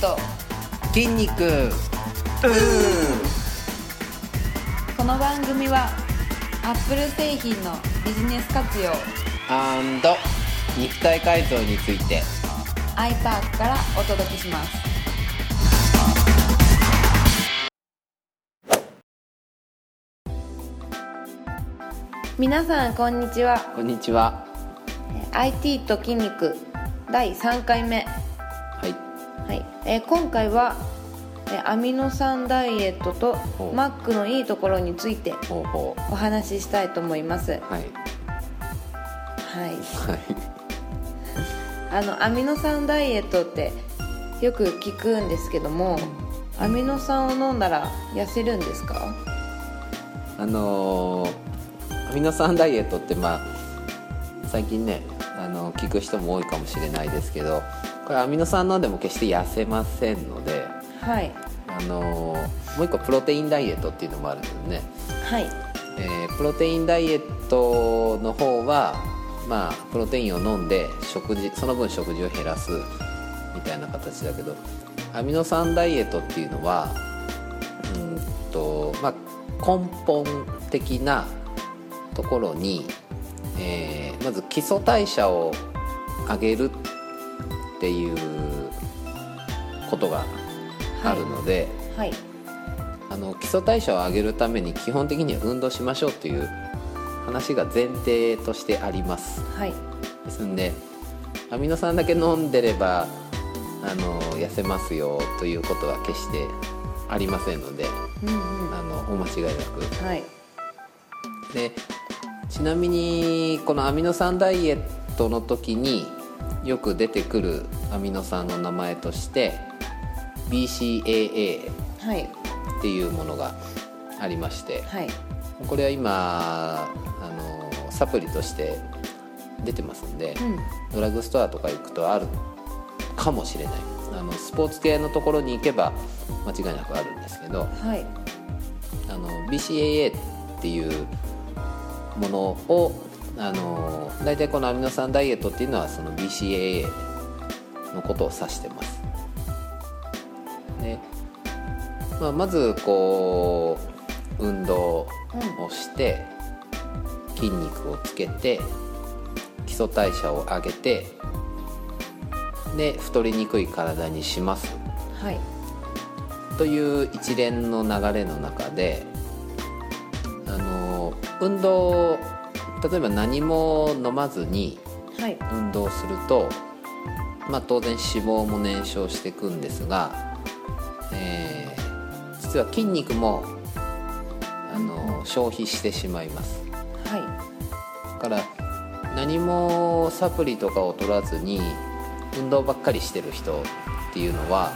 と筋肉。この番組はアップル製品のビジネス活用。肉体改造について。iPark からお届けします。皆さんこんにちは。こんにちは。IT と筋肉第3回目はい。はい、えー今回はえーアミノ酸ダイエットとマックのいいところについてお話ししたいと思います。はうはい。いはい。あのアミノ酸ダイエットってよく聞くんですけどもアミノ酸を飲んだら痩せるんですか？あのーアミノ酸ダイエットってまあ最近ねあの聞く人も多いかもしれないですけどこれアミノ酸飲んでも決して痩せませんのではい。あのーもう一個プロテインダイエットっていうのもあるんですね。はい。えープロテインダイエットの方はまあプロテインを飲んで食事その分食事を減らすみたいな形だけどアミノ酸ダイエットっていうのはうーんと、まあ、根本的なところに、えーまず基礎代謝を上げるっていうことがあるので。はい。あの基礎代謝を上げるために基本的には運動しましょうという話が前提としてあります。はい。ですんでアミノ酸だけ飲んでればあの痩せますよということは決してありませんのでうんうん。あのお間違いなく。はい。でちなみにこのアミノ酸ダイエットの時によく出てくるアミノ酸の名前として BCAA はい。っていうものがありましてはい。これは今あのサプリとして出てますんで、うん。ドラッグストアとか行くとあるかもしれない。あのスポーツ系のところに行けば間違いなくあるんですけどはい。あの BCAA っていうものをあの大体このアミノ酸ダイエットっていうのはその BCAA のことを指してます。で、まあ、まずこう運動をして筋肉をつけて基礎代謝を上げてで太りにくい体にします。はい。という一連の流れの中であの運動例えば何も飲まずにはい。運動すると、まあ、当然脂肪も燃焼していくんですが、えー実は筋肉もあの消費してしまいます。はい。だから何もサプリとかを取らずに運動ばっかりしてる人っていうのは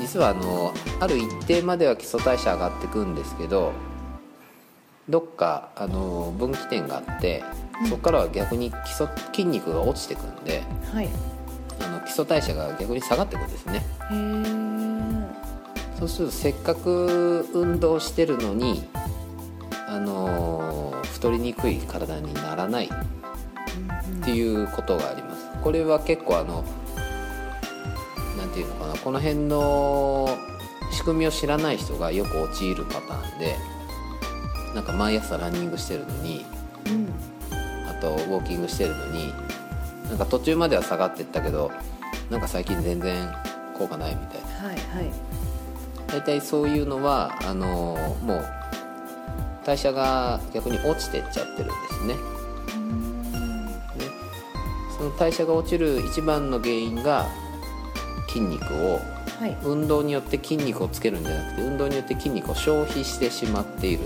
実はあのある一定までは基礎代謝上がってくんですけどどっかあの分岐点があってそこからは逆に基礎筋肉が落ちてくんではい。へあの基礎代謝が逆に下がってくんですね。えそうするとせっかく運動してるのにあの太りにくい体にならないっていうことがあります。これは結構あのなんていうのかなこの辺の仕組みを知らない人がよく陥るパターンでなんか毎朝ランニングしてるのにうん。あとウォーキングしてるのになんか途中までは下がってったけどなんか最近全然効果ないみたいな。はいはい。大体そういうのはあのもう代謝が逆に落ちてっちゃってるんですね。ね。その代謝が落ちる一番の原因が筋肉をはい。運動によって筋肉をつけるんじゃなくて運動によって筋肉を消費してしまっている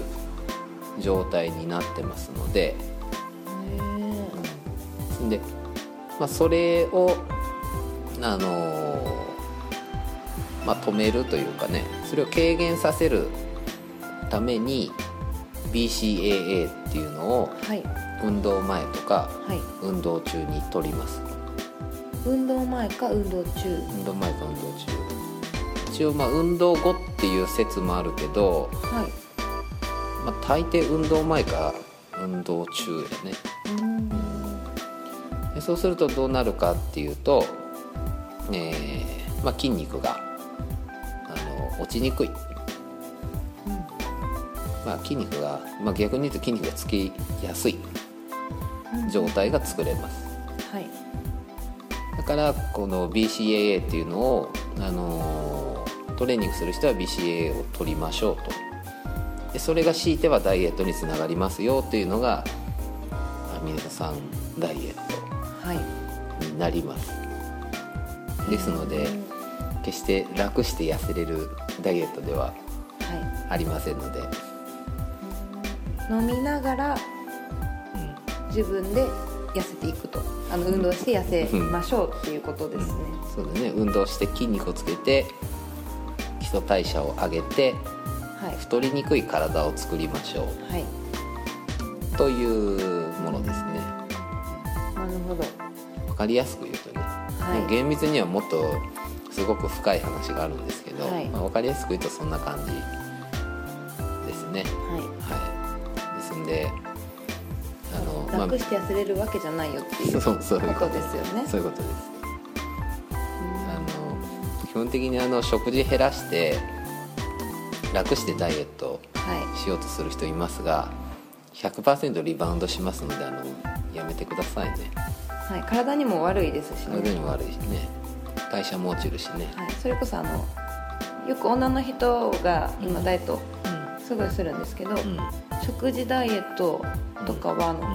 状態になってますので。で、まあ、それをあのまあ、止めるというかねそれを軽減させるために BCAA っていうのをはい。運動前とかはい。運動中に取ります。運動前か運動中。運動前か運動中。一応まあ運動後っていう説もあるけど、はいまあ、大抵運動前か運動中やね。うん。でそうするとどうなるかっていうと、えーまあ、筋肉が落ちにくい、まあ、筋肉が、まあ、逆に言うと筋肉がつきやすい状態が作れます。はい。だからこの BCAA っていうのを、あのートレーニングする人は BCAA を取りましょうとでそれが強いてはダイエットにつながりますよっていうのがアミノ酸ダイエッはいトになります。ですので決して楽して痩せれるダイエットでははありませんので、い飲みながらうん、自分で痩せていくと。あの運動して痩せましょうっていうことですね、そうだね。運動して筋肉をつけて基礎代謝を上げてはい太りにくい体を作りましょはい、うというものですね。なるほど。分かりやすく言うとね、はい。厳密にはもっとすごく深い話があるんですけど、はい。まあ、分かりやすく言うとそんな感じですね。ははい。ですんであのい楽して痩せれるわけじゃないよっていうそうそういうこと。ですよね。そういうことです。基本的にあの食事減らして楽してダイエットはしようとする人いますが100%リバウンドしますのであのやめてくださいね。い、はい、体にも悪いですしね、体にも悪いしね。代謝も落ちるしね。はい、それこそあのよく女の人が今ダイエットすごいするんですけど、うん。うん食事ダイエットとかはあの、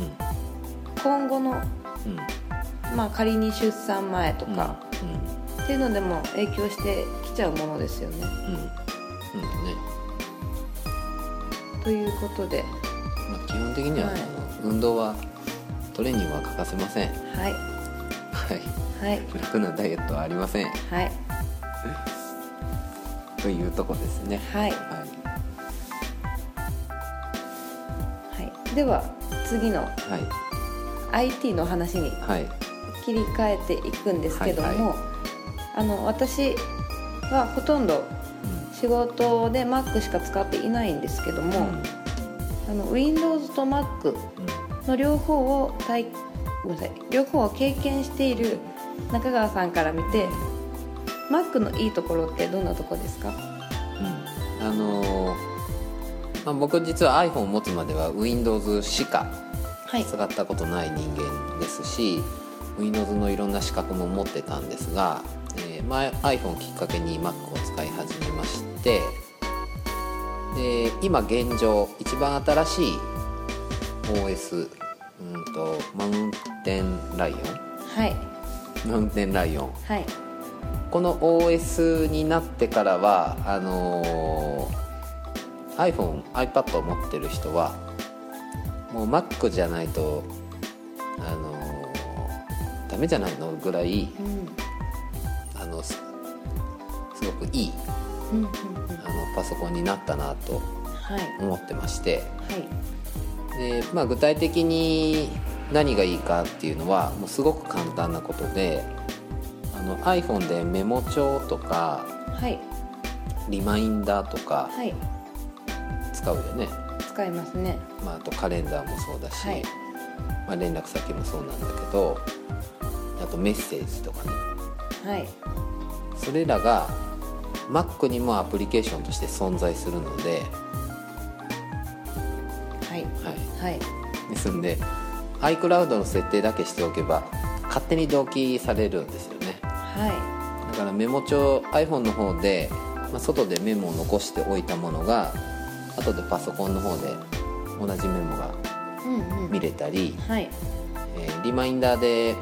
今後の、うん。まあ、仮に出産前とか、っていうのでも影響してきちゃうものですよね。うんね。ということで。まあ、基本的には、はい。運動はトレーニングは欠かせません。はい。はい。はい。楽なダイエットはありません。はい。というとこですね。はい、はい。はい、では次のはい。IT の話にはい。切り替えていくんですけども、はいはあの私はほとんど仕事で Mac しか使っていないんですけども、あの Windows と Mac の両方を体ごめんなさい両方を経験している中川さんから見て Mac のいいところってどんなところですか？うん。あのーまあ、僕実は iPhone を持つまでは Windows しかはい。使ったことない人間ですし Windows のいろんな資格も持ってたんですが、えーまあ、iPhone をきっかけに Mac を始めましてで今現状一番新しい OS うんとマウンテンライオはい。ンマウンテンライオン。はい。この OS になってからはあのー iPhone、iPad を持ってる人はもう Mac じゃないと、あのーダメじゃないのぐらいうん。あのすすごくいいうんうんうん。あのパソコンになったなとはい。思ってまして。はい。で、まあ、具体的に何がいいかっていうのはもうすごく簡単なことであの iPhone でメモ帳とかはい。リマインダーとかはい。使うよね、使いますね。まあ、あとカレンダーもそうだし、はい。まあ、連絡先もそうなんだけどあとメッセージとかね。はい。それらが Mac にもアプリケーションとして存在するので、はい。はい、はい。ですんで iCloud の設定だけしておけば勝手に同期されるんですよね。はだからメモ帳 iPhone の方で、まあ、外でメモを残しておいたものが後でパソコンの方で同じメモがいうんうん。見れたり、はい。えーリマインダーで、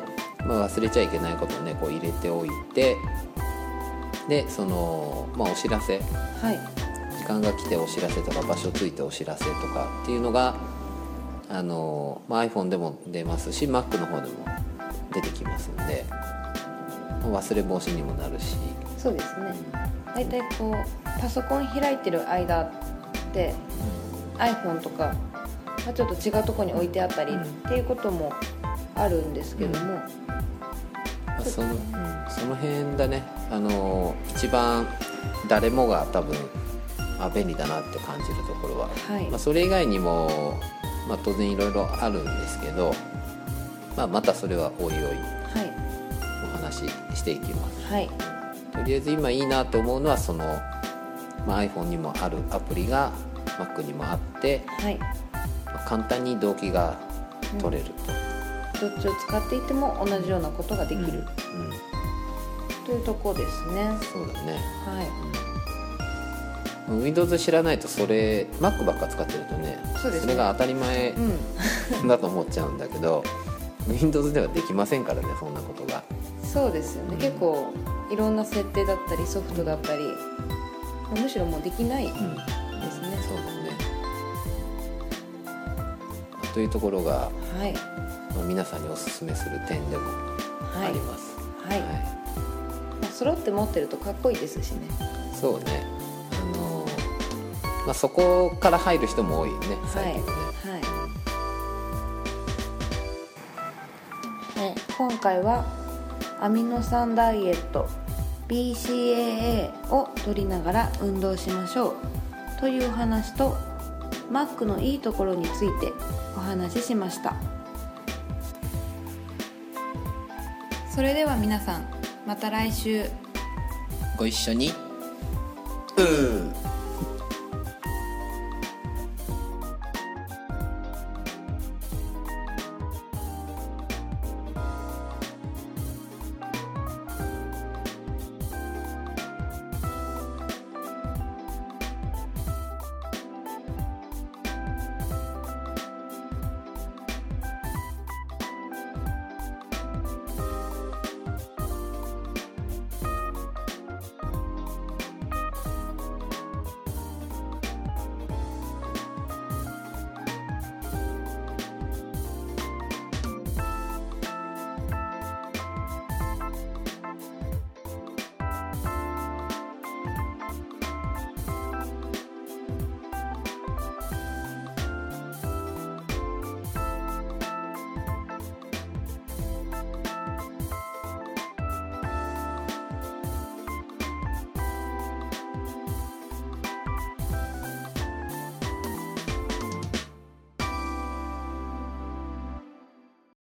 まあ、忘れちゃいけないことをねこう入れておいてでその、まあ、お知らせ。はい。時間が来てお知らせとか場所ついてお知らせとかっていうのがあの、まあ、iPhone でも出ますし Mac の方でも出てきますんで忘れ防止にもなるし。そうですね。大体こうパソコン開いてる間って iPhone とか、まあ、ちょっと違うところに置いてあったりうんっていうこともあるんですけども、まあそのその辺だね。あの一番誰もが多分あ便利だなって感じるところは、はい。まあ、それ以外にも、まあ、当然いろいろあるんですけど、まあ、またそれはおいおいはい。お話ししていきます。はい。とりあえず今いいなと思うのはそのまあ、iPhone にもあるアプリが Mac にもあって、はい。まあ簡単に動機が取れると、どっちを使っていても同じようなことができる、うん。というとこですね。そうだね。はい。Windows 知らないとそれ Mac ばっか使ってるとねそうですね。れが当たり前うん。だと思っちゃうんだけど Windows ではできませんからねそんなことが。そうですよね、結構いろんな設定だったりソフトだったりむしろもうできないですうんね、そうだね。というところが、はいまあ、皆さんにおすすめする点でもあはい。ります、はい、はまあ揃って持ってるとかっこいいですしね。いそうね。あのーまあ、そこから入る人も多いよね最近はね、はい。ね今回はアミノ酸ダイエット BCAA を取りながら運動しましょう。というお話と Mac のいいところについてお話ししましたそれでは皆さんまた来週。ご一緒に。うん